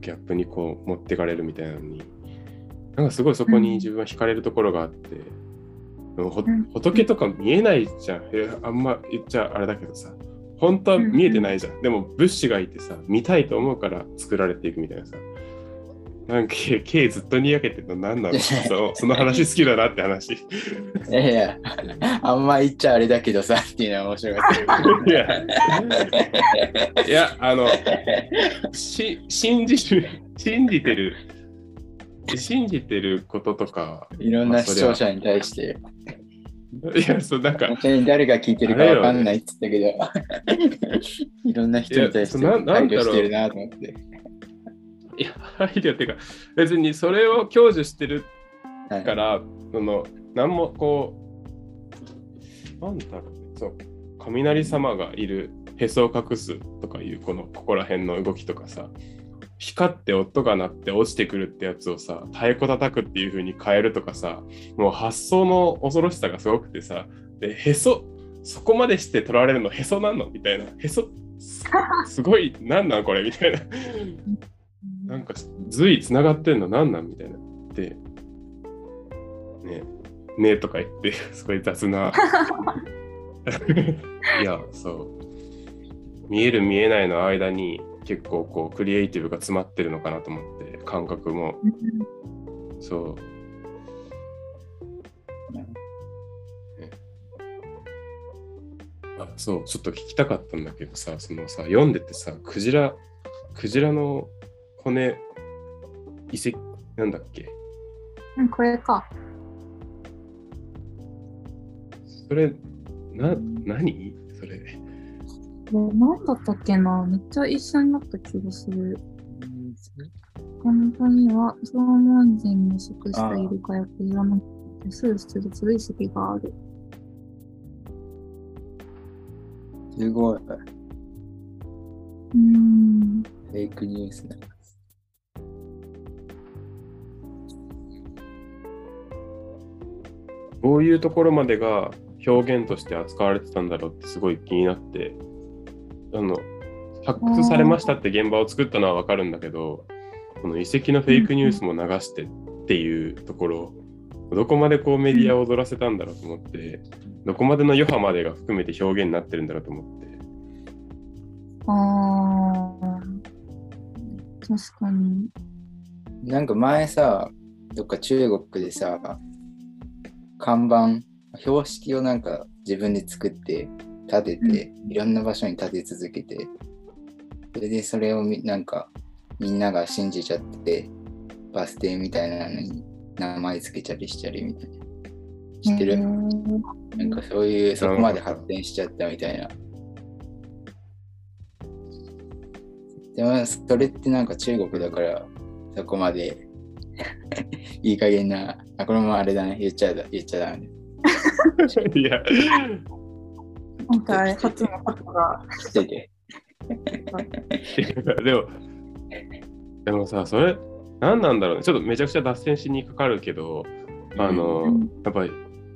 ギャップにこう持ってかれるみたいなのになんかすごいそこに自分は惹かれるところがあって、うん。仏とか見えないじゃん。えあんま言っちゃあれだけどさ。本当は見えてないじゃん、でも物資がいてさ見たいと思うから作られていくみたいなさ。なんか K, ずっとにやけてるの何なの？そうその話好きだなって話。いやいや、あんま言っちゃあれだけどさっていうのは面白かった。いや。いやあのし信じる信じてる信じてることとかいろんな視聴者に対して、いやそうなんか本当に誰が聞いてるかわかんないって言ったけど、いろんな人に対して配慮してるなと思って。いや配慮っていうか別にそれを享受してるはい。からその何もこうなんだろうねそう雷様がいるへそを隠すとかいうこのここら辺の動きとかさ光って音が鳴って落ちてくるってやつをさ太鼓叩くっていう風に変えるとかさもう発想の恐ろしさがすごくてさでへそそこまでして取られるのへそなのみたいな。へそすすごいなんなんこれみたいな。なんか随つながってんのなんなんみたいな。でねねとか言って すごい雑な。いやそう。見える見えないの間に結構こうクリエイティブが詰まってるのかなと思って感覚も。そう。あそう、ちょっと聞きたかったんだけどさ、そのさ、読んでてさ、クジラ、クジラの骨、遺跡、なんだっけ？うん、これか。それ、な、何？何だったっけな？めっちゃ一緒になった気がする。本当には縄文人の食したイルカやクジラの多数出土遺跡がある。すごい。うーん。フェイクニュースだ。どういうところまでが表現として扱われてたんだろうってすごい気になって、あの、発掘されましたって現場を作ったのはわかるんだけど、この遺跡のフェイクニュースも流してっていうところ、どこまでこうメディアを踊らせたんだろうと思って、どこまでの余波までが含めて表現になってるんだろうと思って。あー。確かに。なんか前さ、どっか中国でさ、看板、標識をなんか自分で作って、立てて、いろんな場所に立て続けて、それでそれをみなんかみんなが信じちゃって、バス停みたいなのに名前つけちゃりしちゃりみたいな。知ってる、なんかそういう、そこまで発展しちゃったみたいな。でも、それってなんか中国だから、そこまで いい加減な、あ、これもあれだね、言っちゃだ、言っちゃだ。いや、今回初のことが。してて。でも、でもさ、それ、何なんだろうね。ちょっとめちゃくちゃ脱線しにかかるけど、あの、うんやっぱり、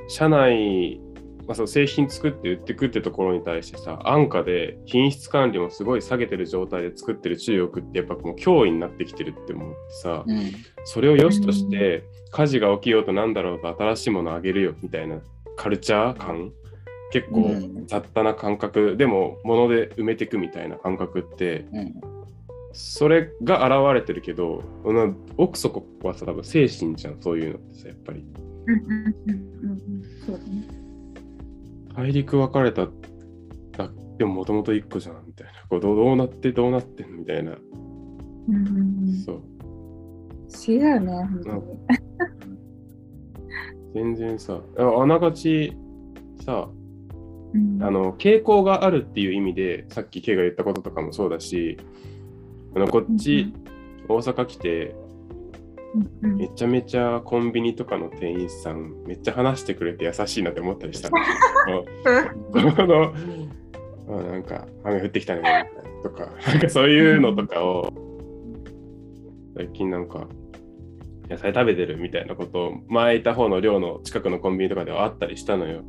社内、まあ、その製品作って売ってくってところに対してさ、安価で品質管理もすごい下げてる状態で作ってる中国ってやっぱもう脅威になってきてるって思ってさ、うん。それを良しとして、火事が起きようとなんだろうと新しいものあげるよみたいなカルチャー感結構うん雑多な感覚、でも物で埋めていくみたいな感覚ってうん。それが現れてるけどな奥底はさ多分精神じゃんそういうのってさやっぱり。大陸分かれただでももともと一個じゃんみたいなこうどうどうなってどうなってんみたいな、うんうんうん。そう不思議だよね、本当に。全然さああながちさうん。あの傾向があるっていう意味でさっき K が言ったこととかもそうだしあのこっち大阪来てうんうん。めちゃめちゃコンビニとかの店員さんめっちゃ話してくれて優しいなって思ったりしたんだけどこのあなんか雨降ってきたねとかなんかそういうのとかを最近なんか野菜食べてるみたいなことを前いた方の寮の近くのコンビニとかではあったりしたのよ。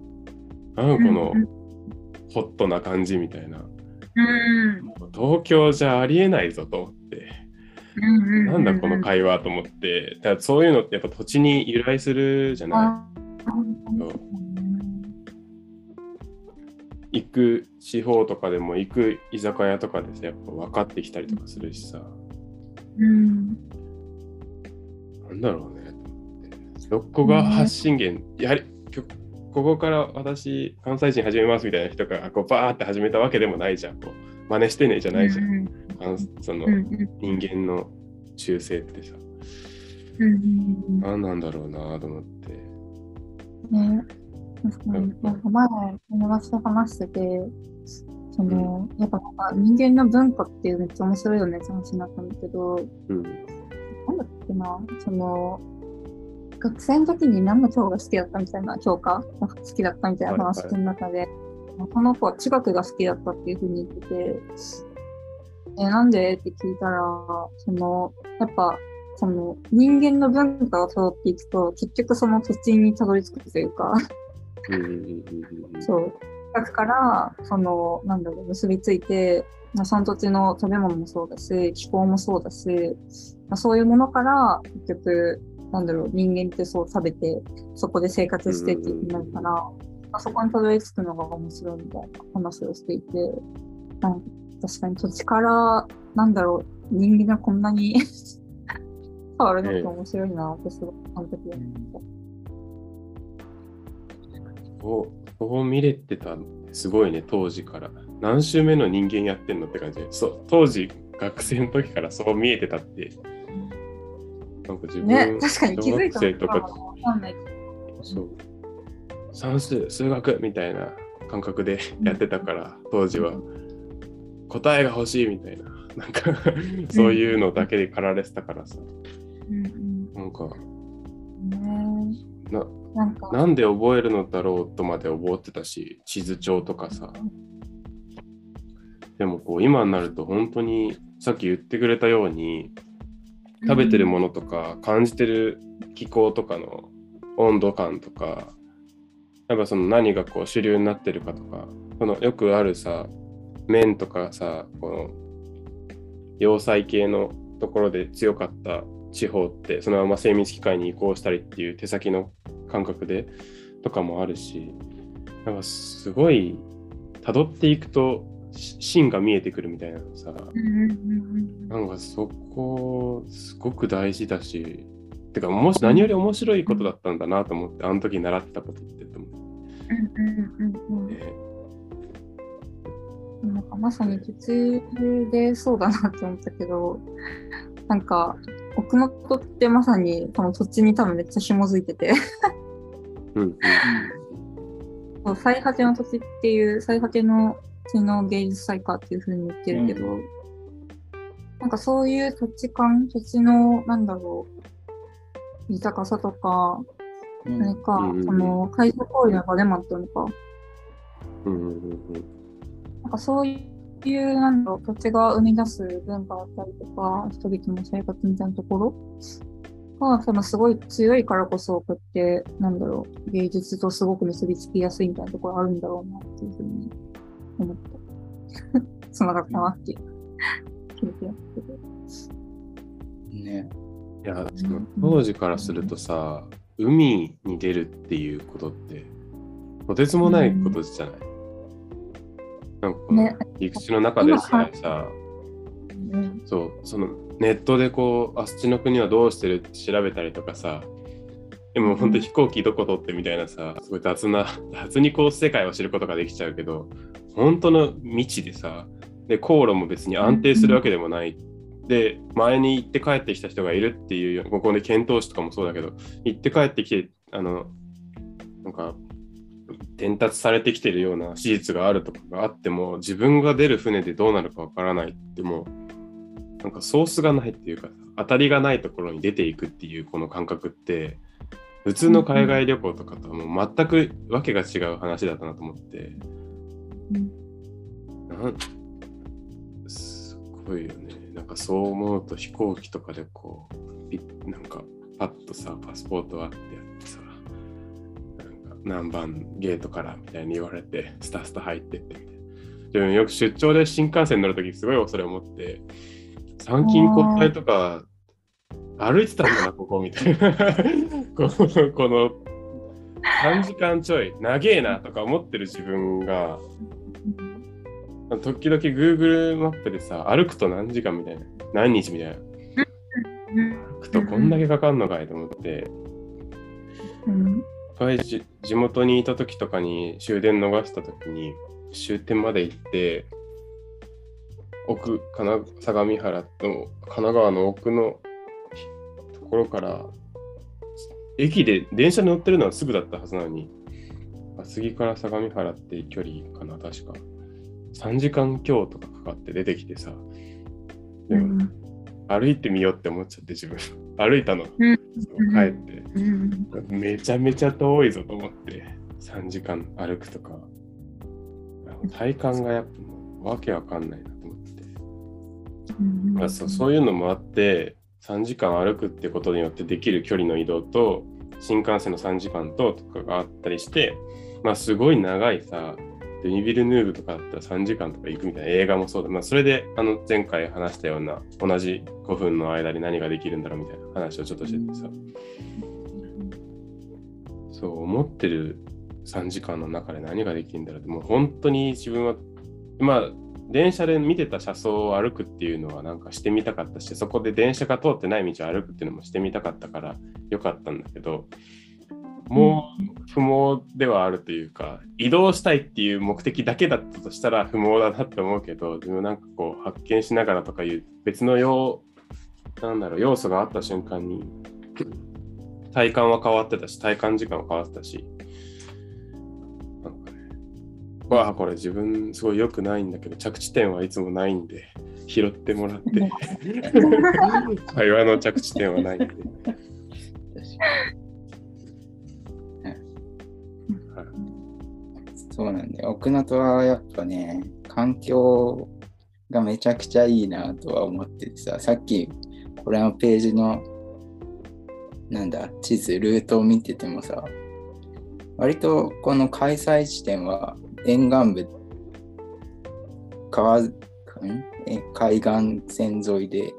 なんかこのホットな感じみたいな。うん。東京じゃありえないぞと思って、うんうん。なんだこの会話と思って、だそういうのってやっぱ土地に由来するじゃない。行く地方とかでも行く居酒屋とかでさ、やっぱ分かってきたりとかするしさ、うん。なんだろうね。どこが発信源、やはりここから私、関西人始めますみたいな人がこうバーって始めたわけでもないじゃん。こう真似してねじゃないじゃん。うん関その人間の習性ってさ、うんうん何なんだろうなと思って。ね、確かに、なんか前、友達と話してて、その、やっぱ人間の文化っていうめっちゃ面白いよねって話になったんだけど、うん。なんだっけな、その、学生の時に何の教が好きだったみたいな、教科が好きだったみたいな話の中で、その子は地学が好きだったっていうふうに言ってて、え、なんで？って聞いたら、その、やっぱ、その人間の文化を辿っていくと、結局その土地にたどり着くというか、そう。だから、その、なんだろう、結びついて、まあ、その土地の食べ物もそうだし、気候もそうだし、まあ、そういうものから、結局、なんだろう、人間ってそう食べて、そこで生活してってなるから、まあ、そこにたどり着くのが面白いみたいな話をしていて、なん確かに土地から、なんだろう、人間がこんなに 変わるのって面白いなってすごい、あの時思った。そうそう見れてたすごいね、当時から。何週目の人間やってんのって感じで、そう、当時学生の時からそう見えてたって。なんか自分、ね、確かに気づいた小学生とかわかんない。そう。算数、数学みたいな感覚でやってたから、当時は。答えが欲しいみたいな。なんかそういうのだけで駆られてたからさ。うんなんか、うん。ねななんか、なんで覚えるのだろうとまで覚えてたし、地図帳とかさ。でもこう今になると本当にさっき言ってくれたように食べてるものとか感じてる気候とかの温度感とかやっぱその何がこう主流になってるかとかそのよくあるさ麺とかさこの要塞系のところで強かった地方ってそのまま精密機械に移行したりっていう手先の感覚でとかもあるしなんかすごい辿っていくと芯が見えてくるみたいなのさなんかそこすごく大事だし、てかもし何より面白いことだったんだなと思って、あの時習ってたことってと思って、うん。なんかまさに途中でそうだなって思ったけど、なんか奥能登ってまさにこの土地に多分めっちゃ紐づいてて、うんうん最果ての土地っていう最果ての地の芸術祭かっていう風に言ってるけど、なんかそういう土地感、土地のなんだろう、豊かさとか、うん。何か、うんうんうん。その海上交流の場でもあったのか、うんうんうんなんかそういう、なんだろう、土地が生み出す文化だったりとか、人々の生活みたいなところが、そのすごい強いからこそ、こうやって、なんだろう、芸術とすごく結びつきやすいみたいなところあるんだろうなっていうふうに思った。つながったなっていう。聞いてやっててね。いや、その当時からするとさ、海に出るっていうことって、とてつもないことじゃない、なんかこのね陸地の中でさ、さうんそう、そのネットでこう、あっちの国はどうしてるって調べたりとかさ、でも本当飛行機どこ取ってみたいなさ、すごい雑な、雑にこう世界を知ることができちゃうけど、本当の未知でさ、で、航路も別に安定するわけでもない。で、前に行って帰ってきた人がいるっていう、ここで遣唐使とかもそうだけど、行って帰ってきて、あの、なんか、伝達されてきてるような史実があるとかがあっても、自分が出る船でどうなるかわからないってもう、なんかソースがないっていうか、当たりがないところに出ていくっていうこの感覚って、普通の海外旅行とかとはもう全くわけが違う話だったなと思って、なんすごいよね。なんかそう思うと飛行機とかでこう、ピッなんかパッとさ、パスポートあってやってさ、なんか何番ゲートからみたいに言われて、スタスタ入ってってみたいな。自分よく出張で新幹線乗るときすごい恐れを持って、参勤交代とか歩いてたんだな、ここみたいな。この、この3時間ちょい、長えなとか思ってる自分が、時々 Google マップでさ、歩くと何時間みたいな、何日みたいな。歩くとこんだけかかんのかいと思って、うん。地元にいた時とかに終電逃した時に終点まで行って奥神奈相模原の神奈川の奥のところから駅で電車に乗ってるのはすぐだったはずなのに。厚木から相模原って距離かな確か3時間強とかかかって出てきてさでも歩いてみようって思っちゃって自分。歩いたの、うん。帰って。うん。めちゃめちゃ遠いぞと思って3時間歩くとか。体感がやっぱわけわかんないなと思って、うん。まあ、そうそういうのもあって3時間歩くってことによってできる距離の移動と新幹線の3時間ととかがあったりしてまあすごい長いさデニビル・ヌーブとかだったら3時間とか行くみたいな映画もそうだ、まあ、それであの前回話したような同じ5分の間に何ができるんだろうみたいな話をちょっとしててさ、そう思ってる3時間の中で何ができるんだろうって。もう本当に自分はまあ電車で見てた車窓を歩くっていうのはなんかしてみたかったしそこで電車が通ってない道を歩くっていうのもしてみたかったからよかったんだけどもう不毛ではあるというか移動したいっていう目的だけだったとしたら不毛だなって思うけどでもなんかこう発見しながらとかいう別の要なんだろう要素があった瞬間に体感は変わってたし体感時間は変わってたしなんかねわあこれ自分すごい良くないんだけど着地点はいつもないんで拾ってもらって 会話の着地点はないんで。そうなんだよ。奥能登はやっぱね、環境がめちゃくちゃいいなとは思っててさ、さっきこれのページのなんだ、地図、ルートを見ててもさ、割とこの開催地点は沿岸部、川、海岸線沿いで、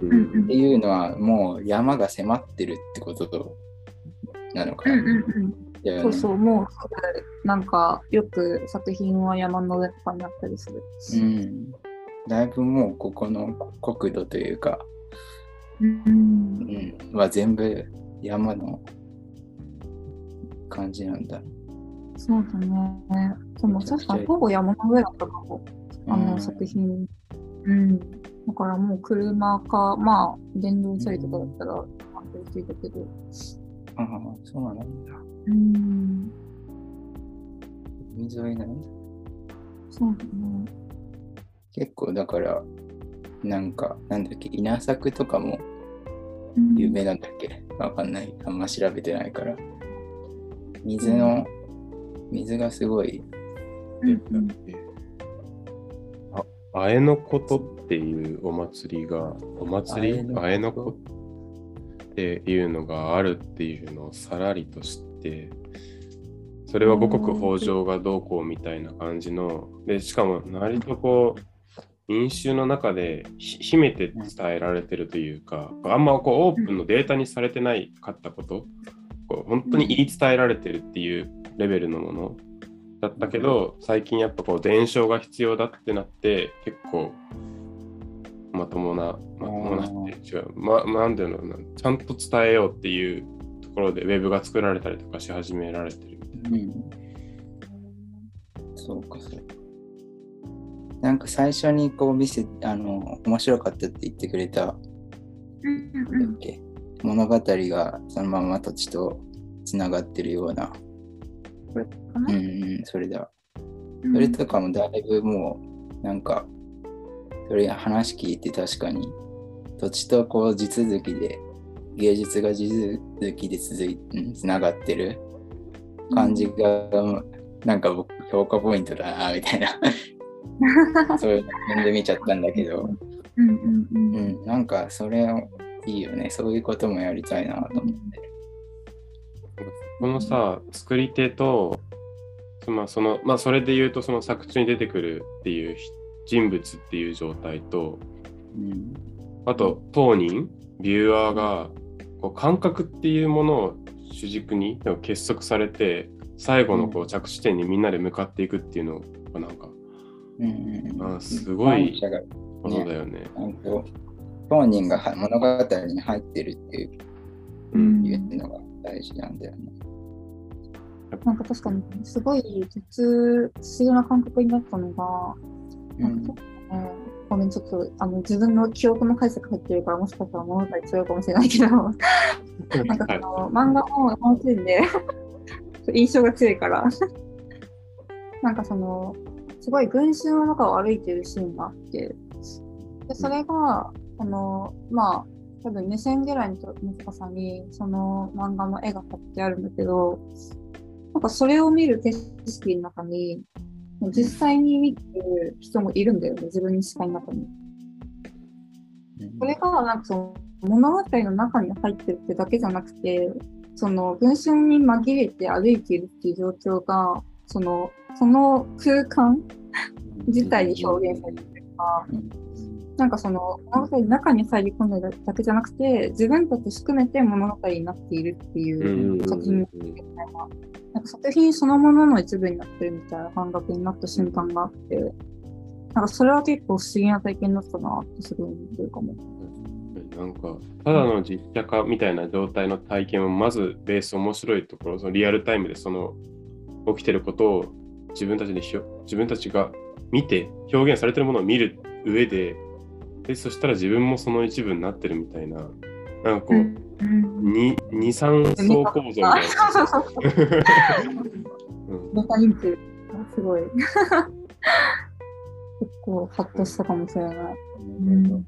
うんっていうのはもう山が迫ってるってことなのかな。うんうんうん。そうそう、もう、なんか、よく作品は山の上とかにあったりする。うん。だいぶもうここの国土というか、うん。うん、は全部山の感じなんだ。そうだね。でも確かにほぼ山の上だったかも。あの作品。うん。だからもう車か、まあ、電動チャリとかだったら、安定していたけど。ああ、そうなんだ。うん。海沿いなんだ。そうだね。結構だから、なんか、なんだっけ、稲作とかもうん有名なんだっけ？わかんない。あんま調べてないから。水の、水がすごい。うんうんああえのことっていうお祭りが、お祭り？ああええのこのこと？っていうのがあるっていうのをさらりと知って、それは五穀豊穣がどうこうみたいな感じの、で、しかも割とこう、飲酒の中でひ秘めて伝えられてるというか、あんまこうオープンのデータにされてないかったこと、こう本当に言い伝えられてるっていうレベルのものだったけど、最近やっぱこう伝承が必要だってなって、結構まともな、まともなって違う、ま、なんていうのちゃんと伝えようっていうところでウェブが作られたりとかし始められてる。うん。そうか、そうか。なんか最初にこう見せ、あの、面白かったって言ってくれた、うんうなんんだっけ、物語がそのまま土地とつながってるような、かうんなうん、それだ。うんそれとかもだいぶもう、なんか、それ話聞いて確かに、土地とこう地続きで、芸術が地続きで続いうんつながってる感じが、なんか僕、評価ポイントだな、みたいな、そういうので見ちゃったんだけど、うんうんう。うんん、なんかそれいいよね。そういうこともやりたいなと思って。このさ、作り手と、そのそのまあ、それで言うと、その作中に出てくるっていう人物っていう状態と、うん、あと当人、ビューアーがこう感覚っていうものを主軸にでも結束されて、最後のこう着地点にみんなで向かっていくっていうのがなんか、うんあすごい感謝がことだよね。ちゃんと当人がは物語に入ってるっていううん。いうのが大事なんだよね。なんか確かに、すごい、実、不思議な感覚になったのが、うんなん。かね、ごめん、ちょっと、あの、自分の記憶の解釈入ってるから、もしかしたら物語違うかもしれないけど、なんかその、漫画の本シーンで印象が強いから、なんかその、すごい群衆の中を歩いてるシーンがあって、で、それが、あの、まあ、多分目線ぐらいの高さに、その漫画の絵が貼ってあるんだけど、なんかそれを見る景色の中に、実際に見てる人もいるんだよね、自分の視界の中に。それが、なんかその物語の中に入ってるってだけじゃなくて、その群衆に紛れて歩いているっていう状況が、その、その空間自体に表現されてるかうんなんかその物語の中に入り込んでるだけじゃなくて、自分たち含めて物語になっているっていう作品みたいな、なんか作品そのものの一部になってるみたいな感覚になった瞬間があって、なんかそれは結構不思議な体験だったなってすごい思ってるかも。なんか、ただの実写化みたいな状態の体験は、まずベース面白いところ、そのリアルタイムでその起きてることを自分たちで自分たちが見て、表現されてるものを見る上で、でそしたら自分もその一部になってるみたいな、なんかこう、うん二二三層構造みたいな。すごい。結構、ハッとしたかもしれない。うん